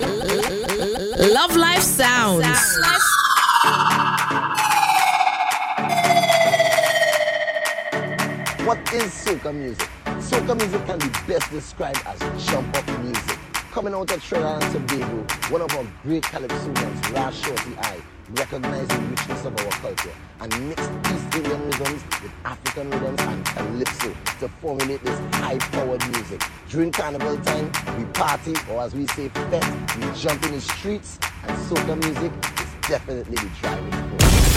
Love Life Sounds. What is soca music? Soca music can be best described as jump up music. Coming out of Trinidad and Tobago, one of our great calypsonians, Shorty I, recognizing richness of our culture and mix East Indian rhythms with African rhythms and calypso to formulate this high-powered music. During carnival time, we party, or as we say, fest, we jump in the streets, and soca music is definitely the driving force.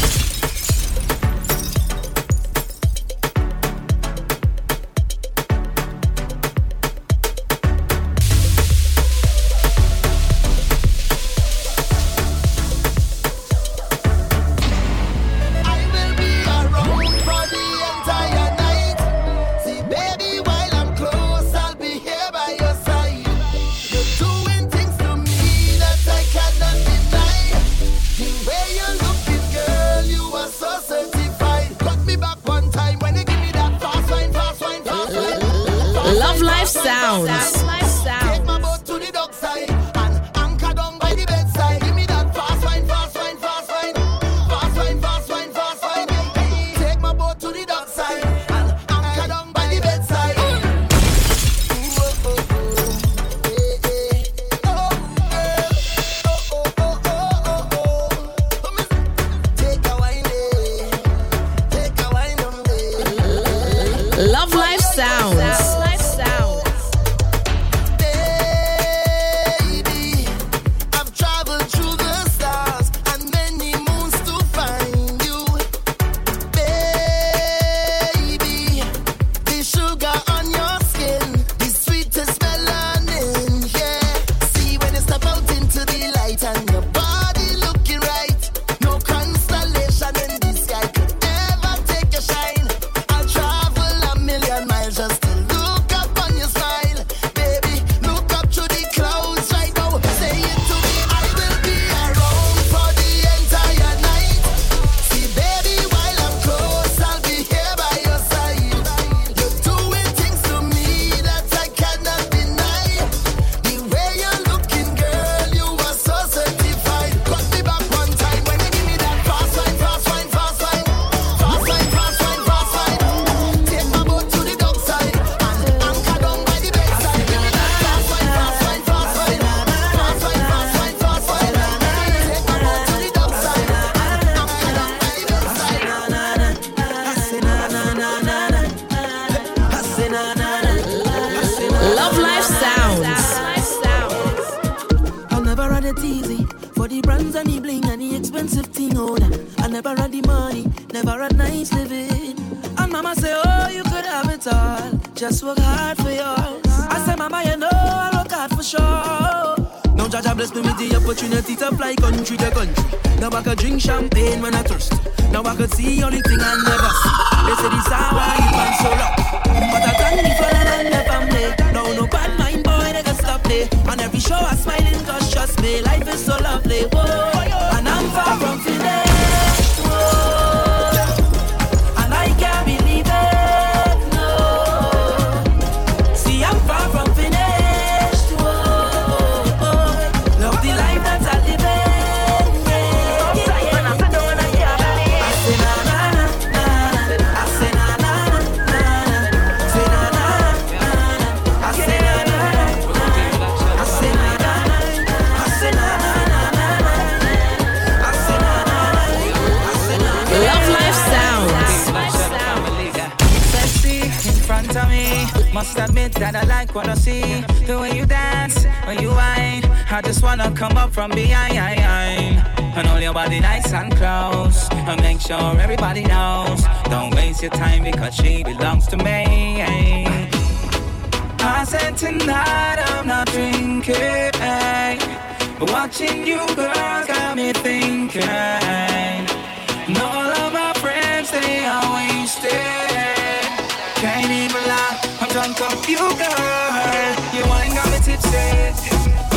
I just wanna come up from behind and hold your body nice and close and make sure everybody knows. Don't waste your time because she belongs to me. I said tonight I'm not drinking. Eh? but Watching you girls got me thinking. And all of my friends they are wasted. Can't even lie, I'm drunk off you girl. You ain't got me tipsy.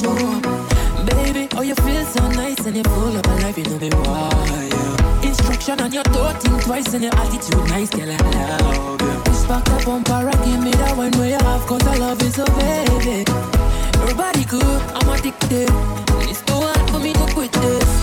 show. Baby, oh, you feel so nice and you full up life, you know be wild. Instruction on your thought, think twice and your attitude nice, girl, I love you. Push back up on para, give me that one way off, cause I love you so, baby. Everybody good, I'm addicted. It's too hard for me to quit this.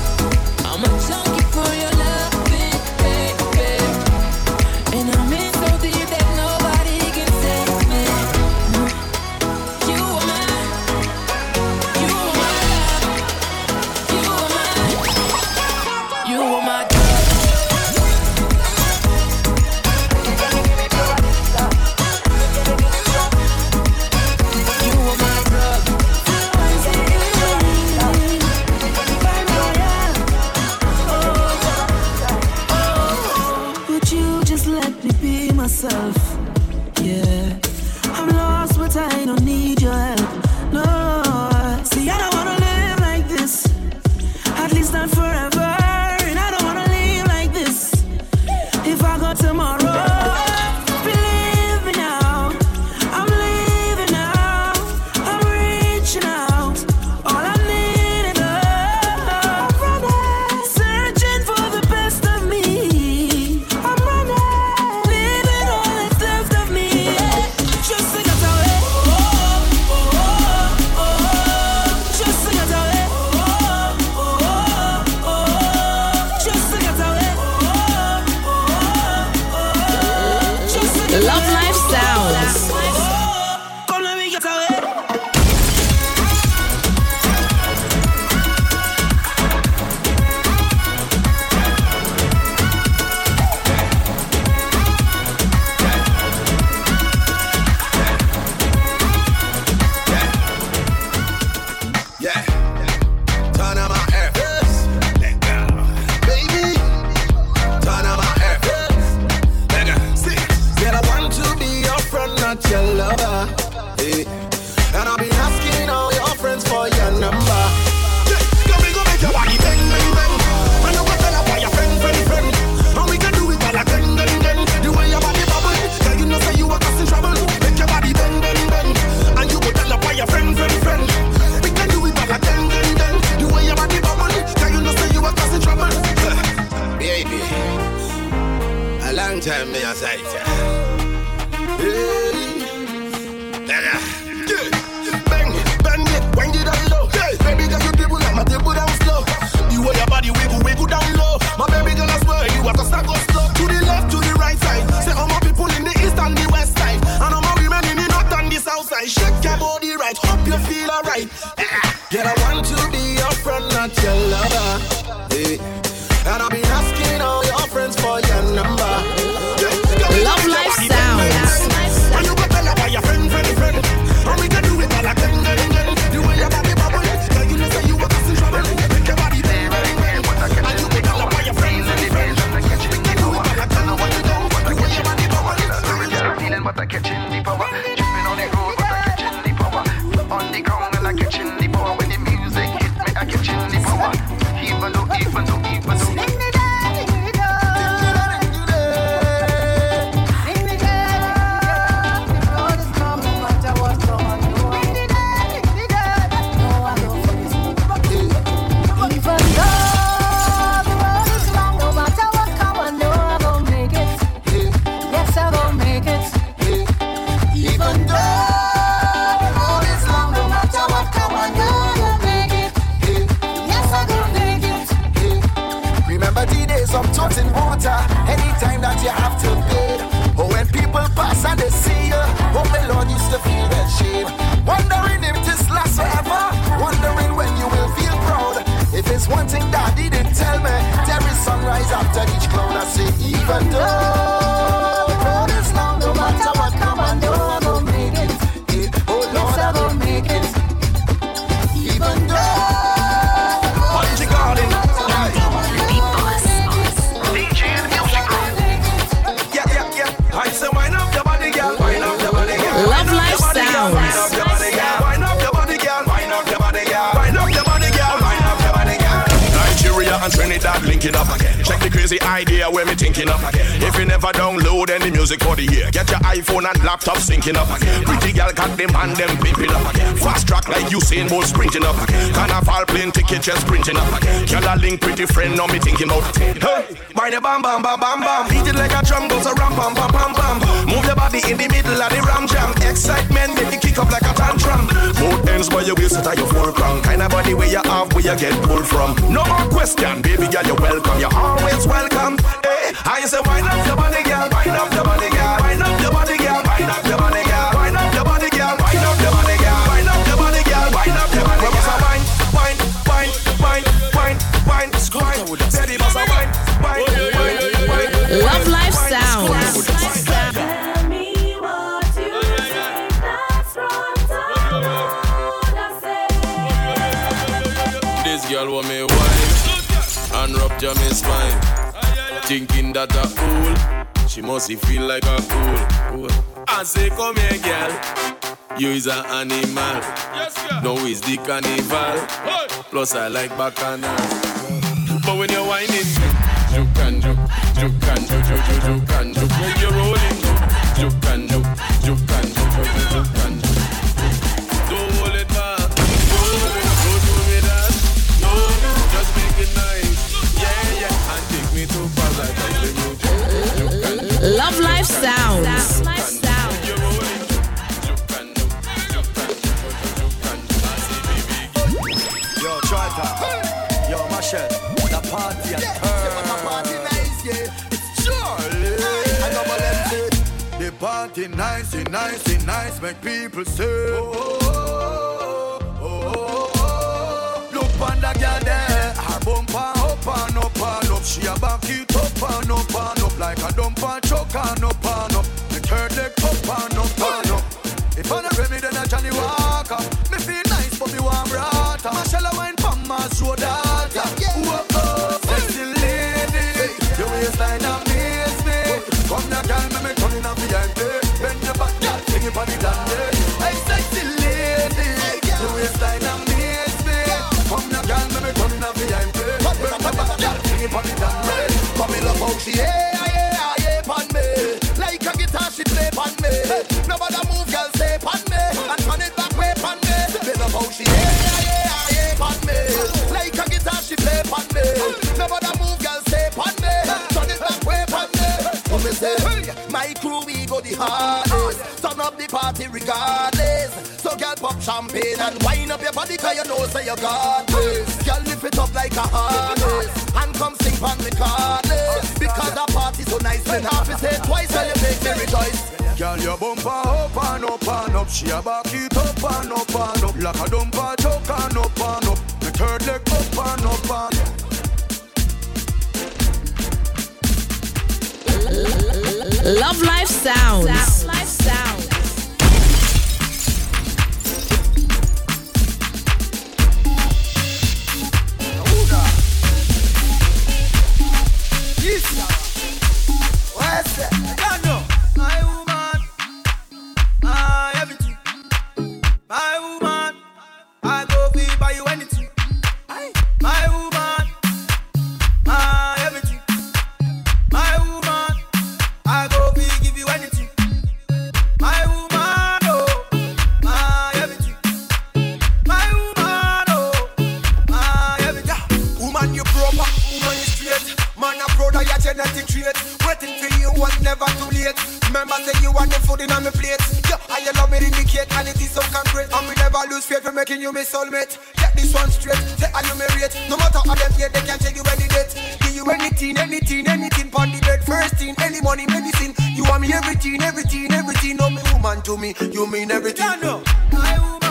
Sprinting up again. Carnival plane ticket just sprinting up. Girl a link pretty friend, now me thinking about Hey, by the bam bam bam bam bam. Beat it like a drum goes a ram pam pam pam pam. Move your body in the middle of the ram jam. Excitement make you kick up like a tantrum. Both ends by your waist at your full crown. Kind of body where you have where you get pulled from. No more question, baby girl, you're welcome. You're always welcome. Hey, I say wind up your body, girl. Wind up your body, girl. thinking that a fool. She must feel like a fool. I say, come here, girl. You is an animal. Yes. No, it's the carnival. Hey. Plus, I like bacchanal. But when you're whining, you can joke, you can joke, you, you, you can joke. When you're rolling, you can joke, you can joke, you, you can joke. Party nice, it nice, it nice, make people say. Oh, oh, oh, oh, oh. Look on the girl there, her bumper up and up and up. She a back it up and up and up like a dumper up and up. Party regardless. So girl, pop champagne and wind up your body 'cause you know say you got this. Girl, lift it up like a harness and come sing on the cardless. Because the party so nice, then happy say twice when you make me rejoice. Girl, your bumper up and up and up. She a back it up and up and up. Like a dumper chuck and up and up. The third leg up and up and up. Love Life Sounds. genetic trait. Waiting for you was never too late. Remember, say you want the food in on my plate. Yeah, I love me indicate, and it is so concrete. And we never lose faith for making you my soulmate. Get this one straight, say I enumerate. No matter how them get, they can't take you any date. Give you anything, anything, anything. Pon the bed, first thing, any money, medicine. You want me everything, everything, everything. Oh, me woman to me, you mean everything. Yeah, no, my woman.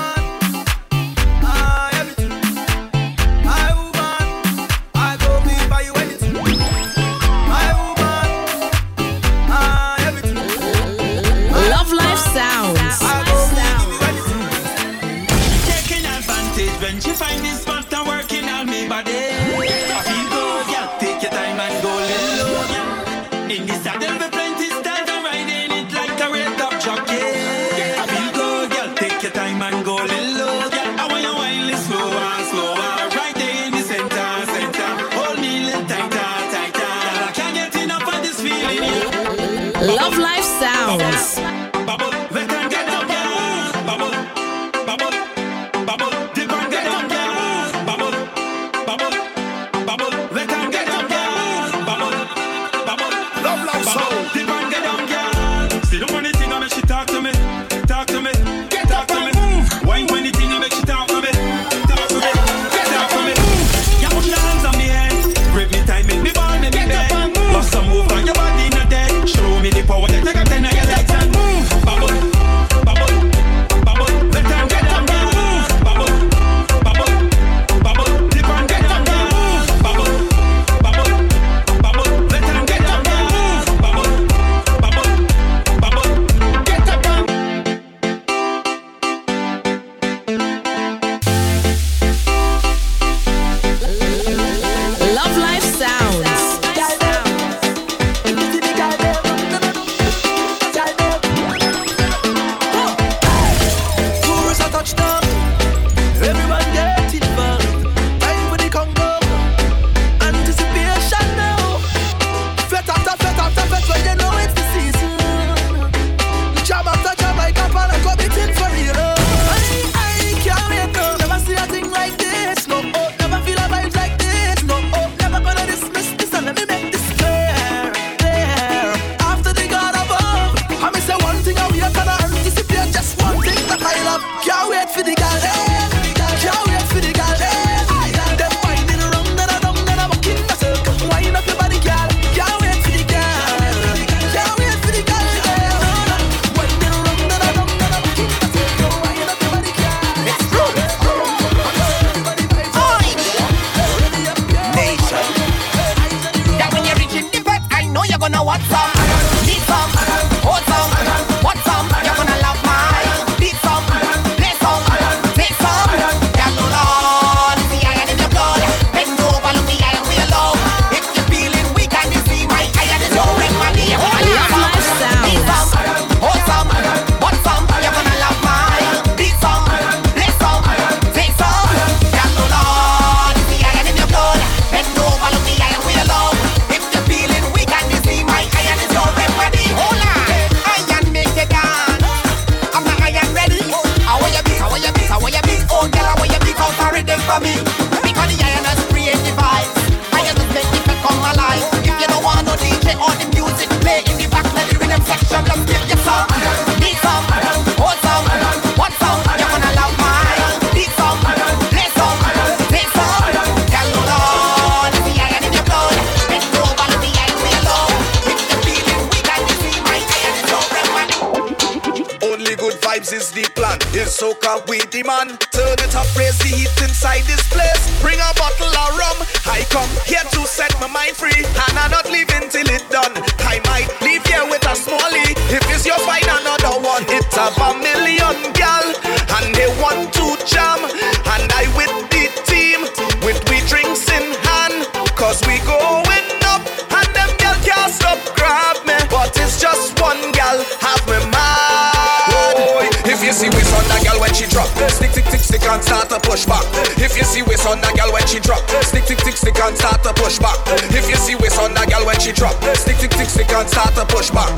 she drop, stick, stick, stick, stick and start to push back. If you see waist on that girl when she drop, stick, stick, stick, stick and start to push back.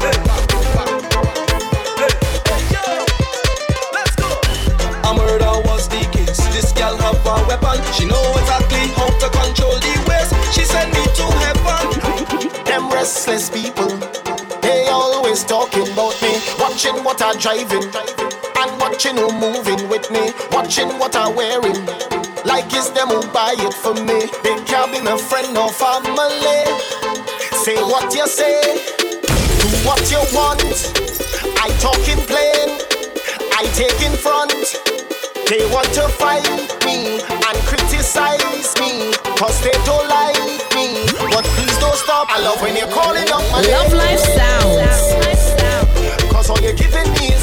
A murder was the case. This girl have a weapon. She know exactly how to control the waist. She send me to heaven. Them restless people, they always talking about me, watching what I'm driving. And watching who moving with me, watching what I'm wearing I guess them who buy it for me. They can't be my friend or family. Say what you say, do what you want. I talk in plain, I take in front. They want to fight me and criticize me, cause they don't like me. But please don't stop. I love when you're calling up my Love. Life Sounds. Cause all you're giving me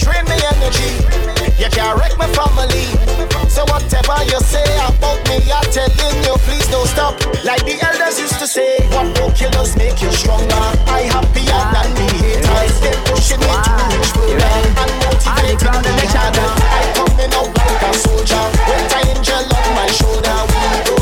drain me energy. You can't wreck my family. So whatever you say about me, I'm telling you, please don't stop. Like the elders used to say, what broke you does make you stronger. I happier than the haters. They pushing me to reach further and motivating me harder. I coming out like a soldier with an angel on my shoulder. We go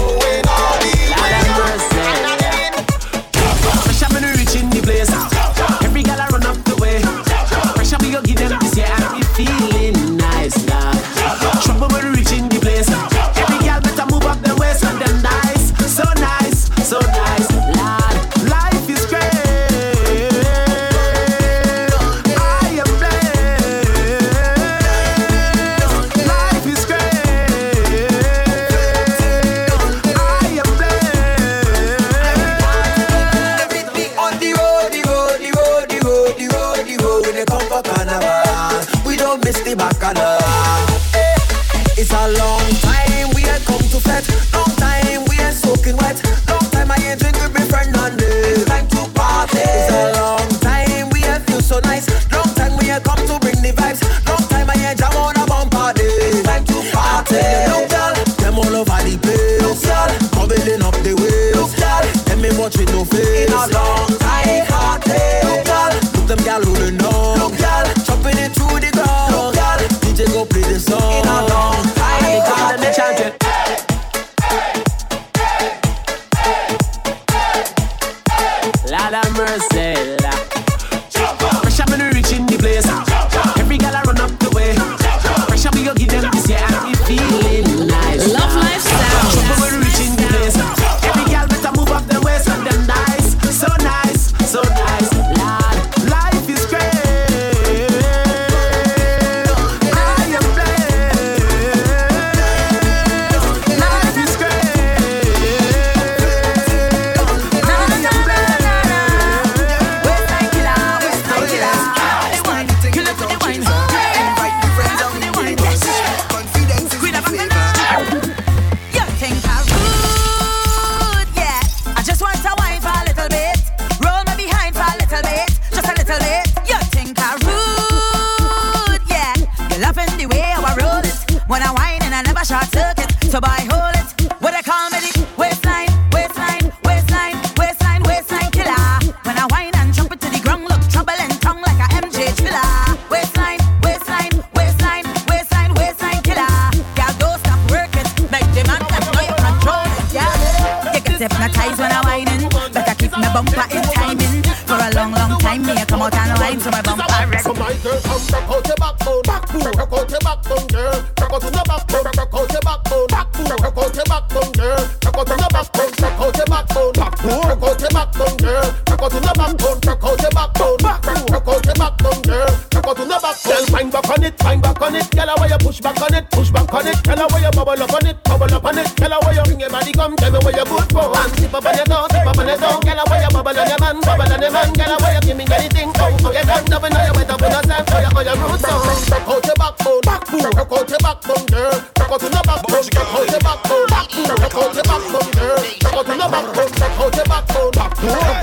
your backbone, check out your backbone, girl. Check out your backbone, check out your backbone, check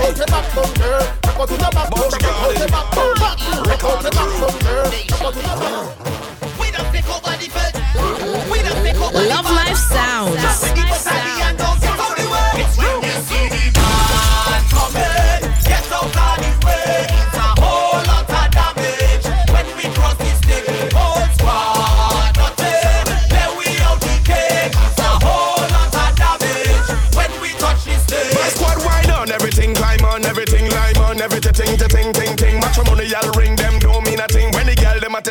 out your backbone, girl. Check out your backbone, check out your backbone.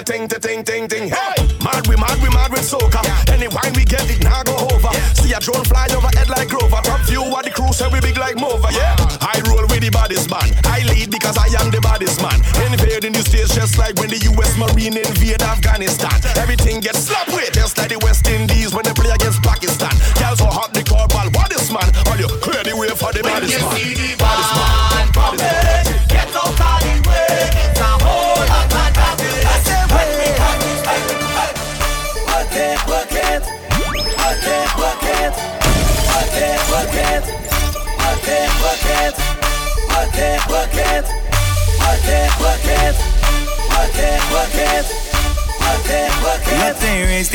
ting ting ting ting ting. Hey, mad we mad we mad with soca. Yeah. Any wine we get it now go over. See a drone fly over head like Grover. Top view what the crew say we big like Mova. Yeah, I roll with the baddest man. I lead because I am the baddest man. Invading the stage just like when the U.S. Marine invade Afghanistan. Everything gets slapped with just like the West Indies when they play against Pakistan. Girls so hot the corporal. ball this man? All you clear the way for the baddest man.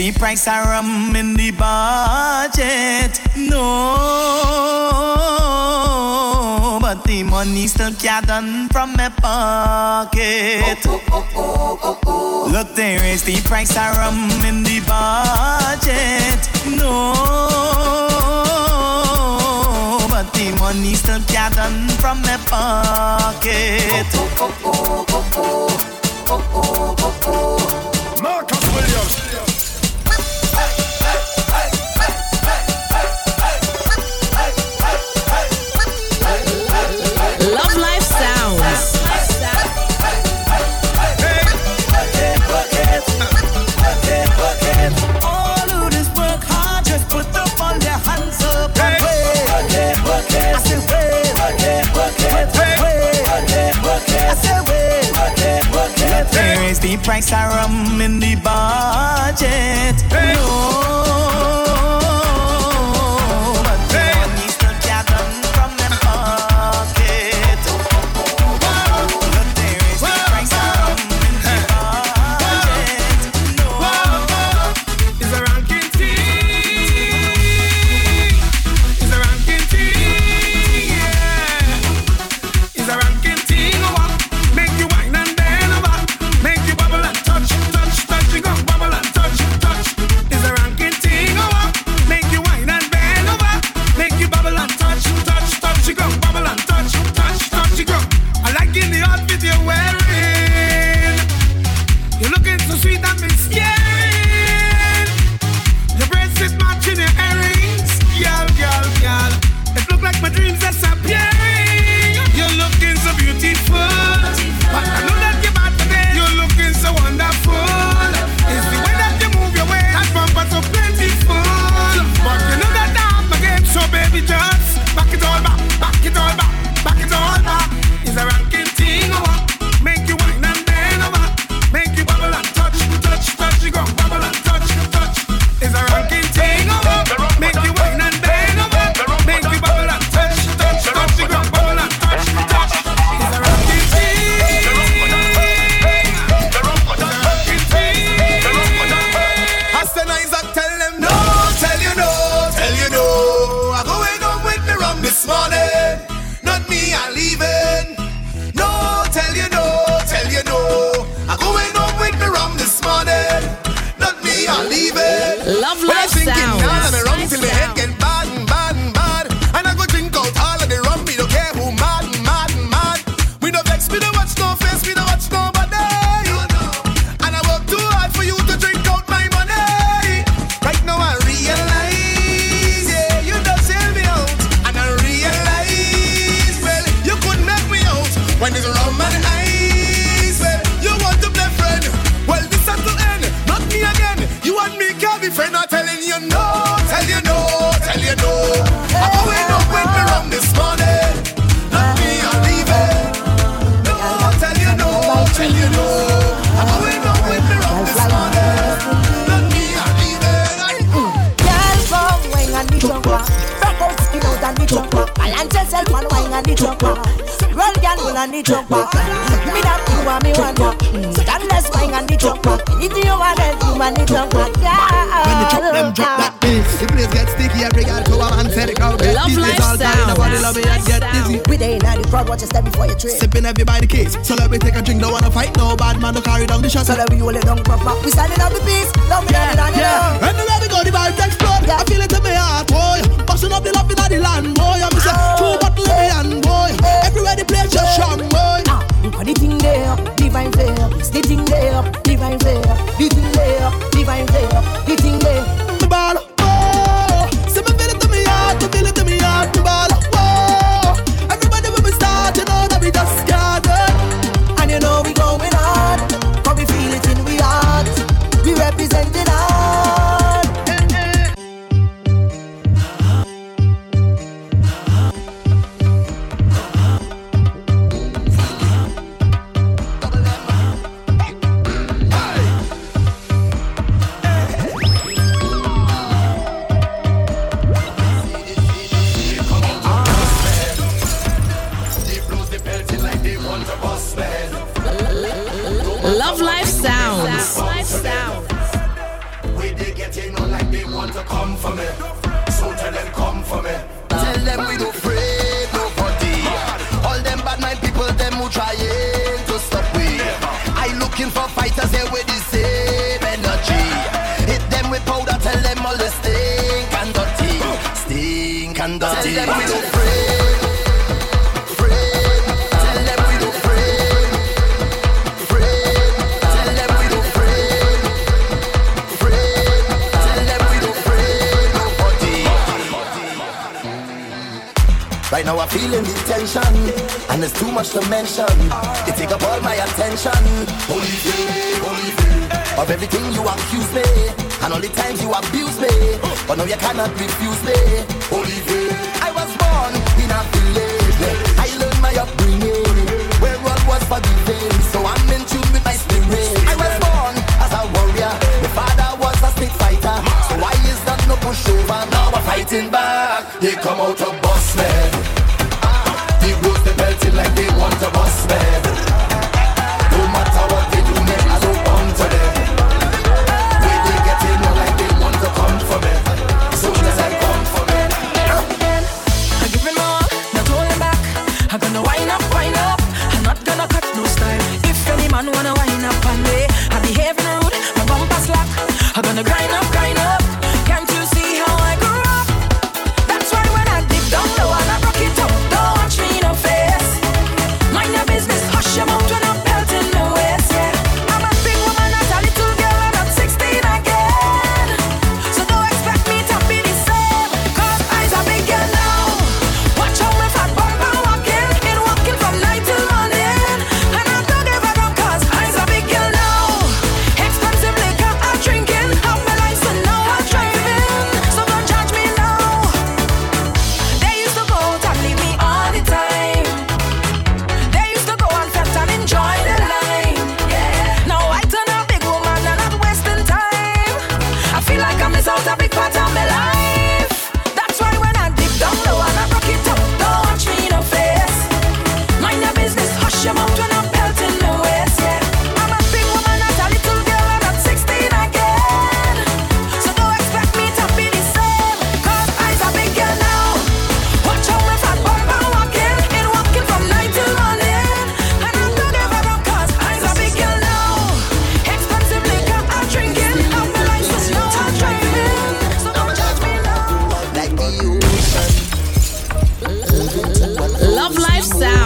the price of rum in the budget. No, but the money still can't done from my pocket. Oh, oh, oh, Look, they raised the price of rum in the budget. No, but the money still can't from my pocket. Oh oh oh. Pushover Now we're fighting back. They come out of boss man. Ah. The rules they belting like they want to bust me.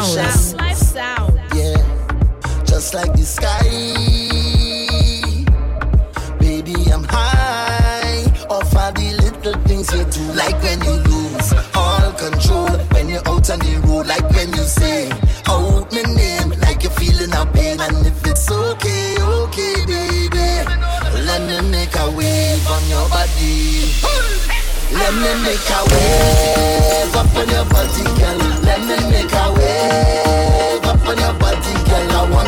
Sounds. Life Sound. Yeah. Just like the sky. Baby, I'm high. Off all the little things you do. Like when you lose all control. When you're out on the road. Like when you say out my name. Like you're feeling a pain. And if it's okay, okay, baby. Let me make a wave on your body. Let me make a wave up on your body, girl.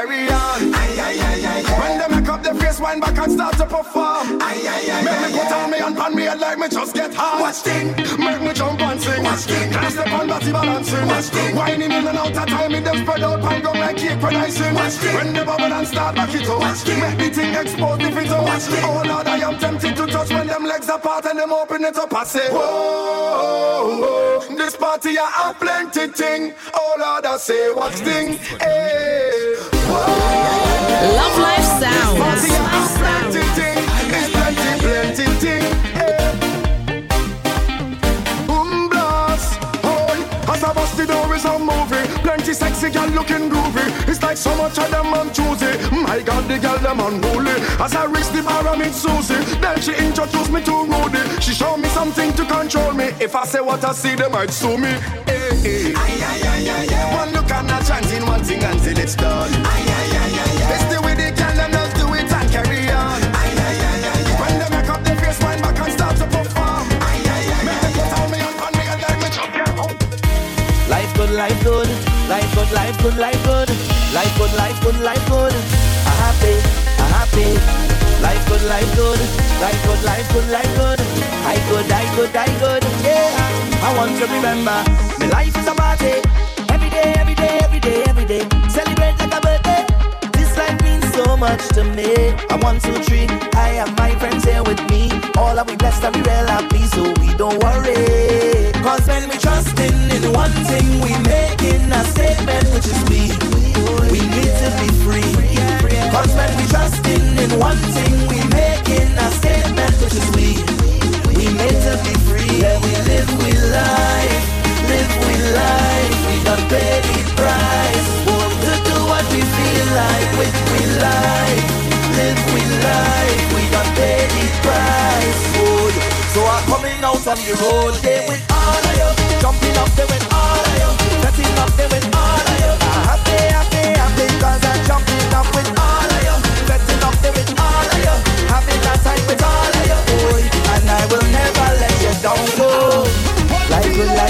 and carry on. When they make up their face, wind back and start to perform. Make me put on me and pan me head like me just get hard. Watch thing, make me jump and sing. Watch thing, can't step on body balancing. Watch thing, whining in and out of time, me them spread out and go like cake when I sing. Watch thing, when the bubble and start back it up. Watch thing, make the thing expose the up. Watch thing, oh Lord, I am tempted to touch when them legs apart and them open it up. I say, whoa, whoa, this party I have plenty thing. Oh Lord, I say, watch thing, hey. Love Life Sounds. I have plenty thing. It's plenty, plenty thing. Boom blast, as I bust the door is a movie. Plenty sexy girl looking groovy. It's like so much of them on choosy. My God, the girl them unruly. As I reach the bar, I meet Susie. Then she introduced me to Rudy. She showed me something to control me. If I say what I see, they might sue me. Hey, hey chanting one thing until it's done. Aye, aye, aye, aye, aye. It's the way they can and us do it and carry on. Aye, aye, aye, aye, aye. When they make up their face, wind back and start to perform. Make them put on me and on me and like me chop Life good, life good, life good, life good, life good, life good, life good, life good. I'm happy, I'm happy. Life good, life good, life good, life good, life good. I good, I good, I good, yeah. I want to remember, my life is a party every day, every day, every day, every day. Celebrate like a birthday. This life means so much to me. I want two. I have my friends here with me. All of we blessed and we real happy, so we don't worry. Cause when we trust in one thing, we making a statement, which is we. We need to be free. Cause when we trust in one thing, we making a statement, which is we. We made to be free. Yeah, we live with life, live with life with a petty price. Want to do what we feel like with we like Live we life with a petty price. Food. So I'm coming out on the road They with all of you. Jumping up, they with all of you. Setting up, they with all of you. I'm happy, happy, happy Cause I'm jumping up with all of you. Setting up, they with all of you. Having a time with all of you. Boy, And I will never let you down, no.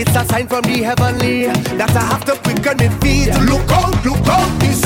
It's a sign from the heavenly that I have to quicken my feet. Look out, look out, this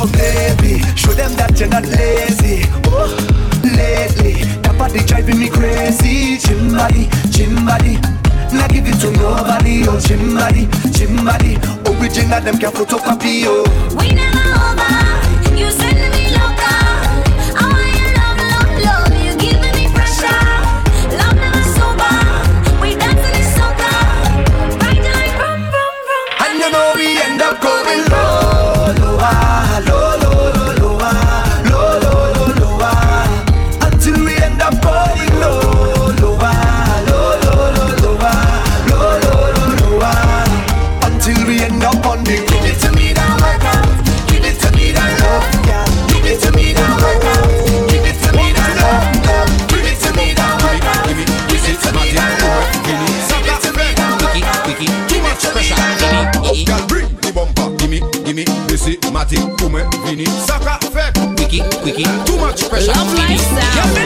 out, baby. Show them that you're not lazy. Oh, lately, that body driving me crazy. Chimbadi, chimbadi. Not give it to nobody. Oh, chimbadi, chimbadi. Original, them can't photocopy. Oh, we never over. Suck up, effect. Quickie, quickie. Too much pressure. Love lifestyle.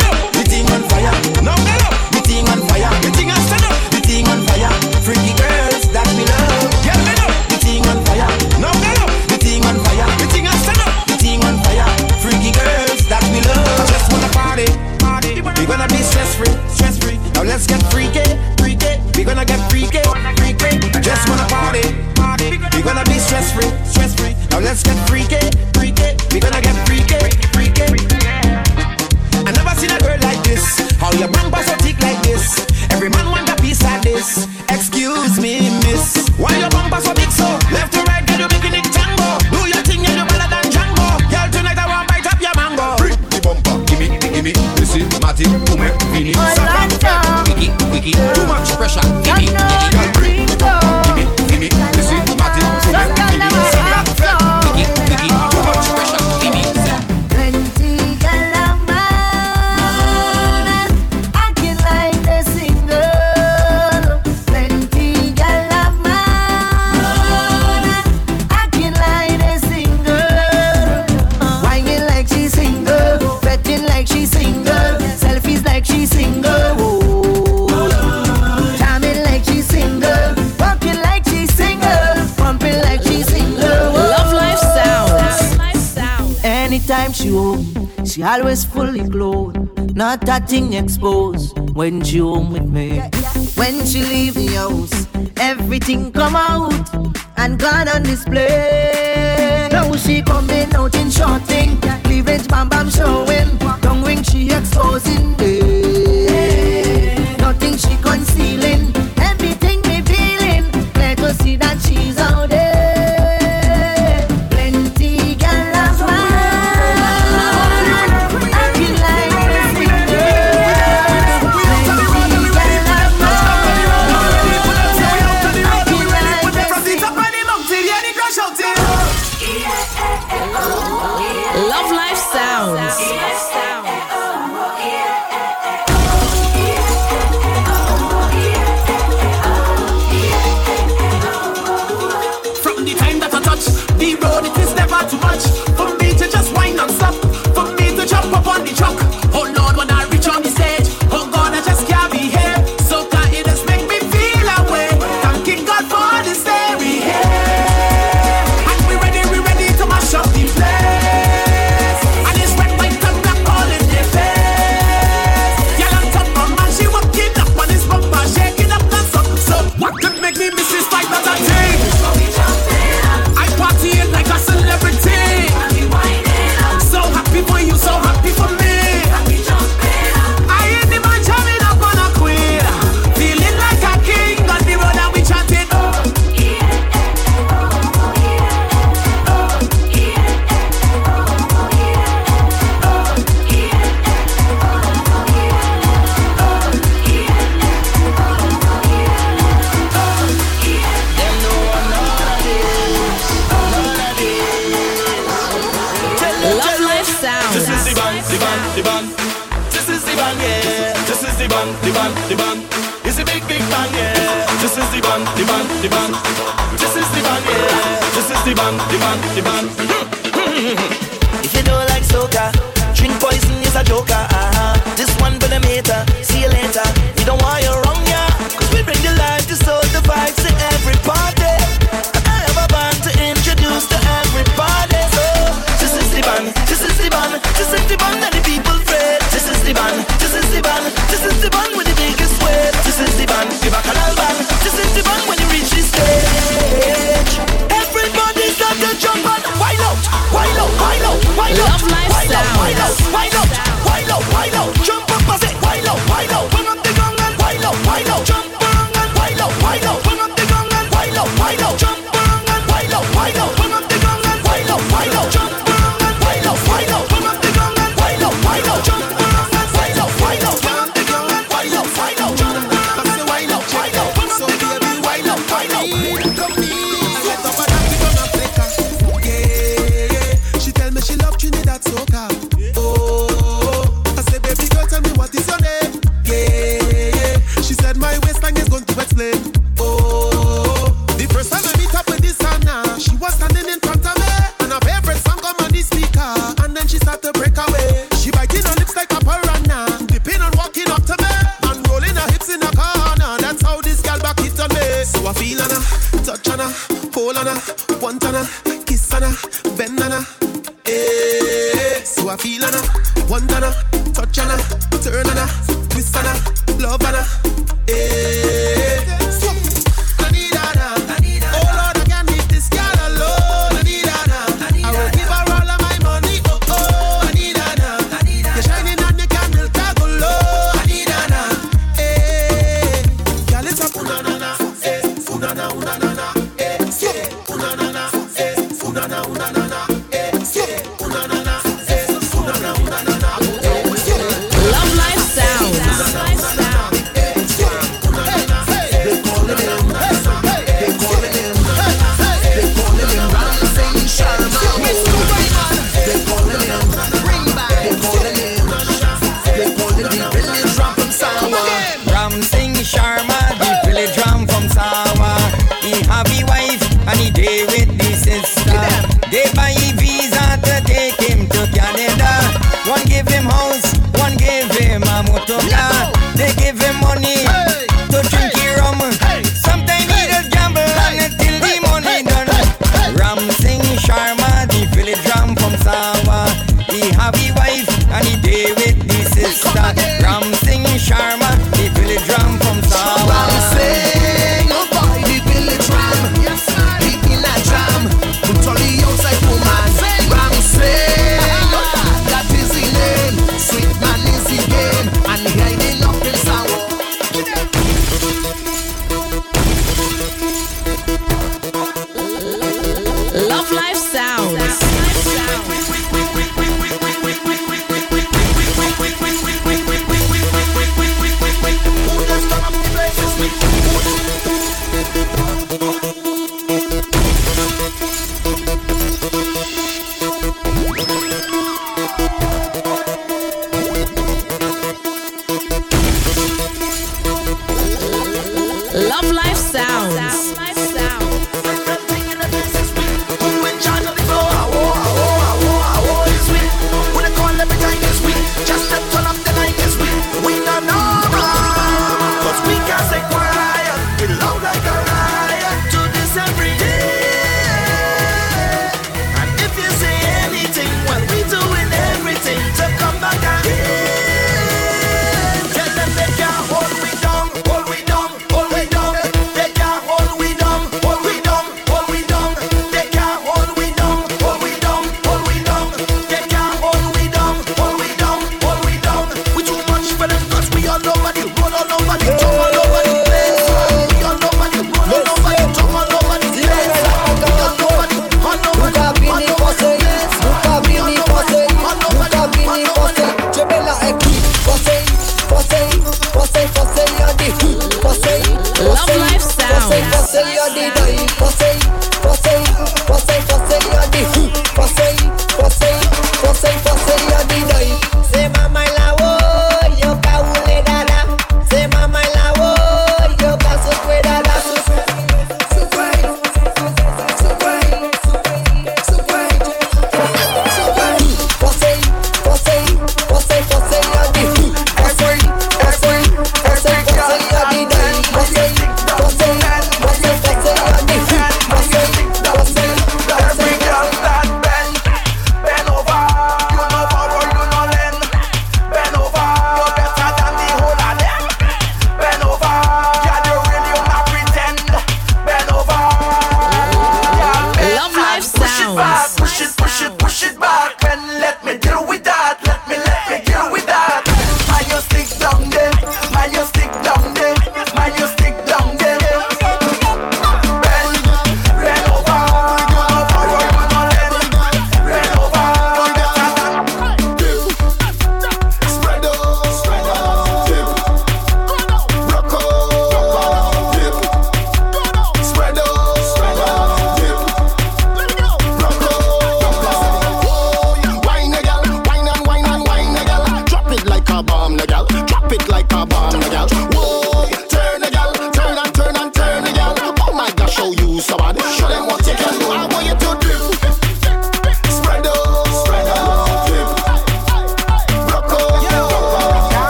not that thing exposed when she home with me. When she leave the house, everything come out and gone on display. Now she coming out in short thing, cleavage bam bam showing, tongue ring she exposing.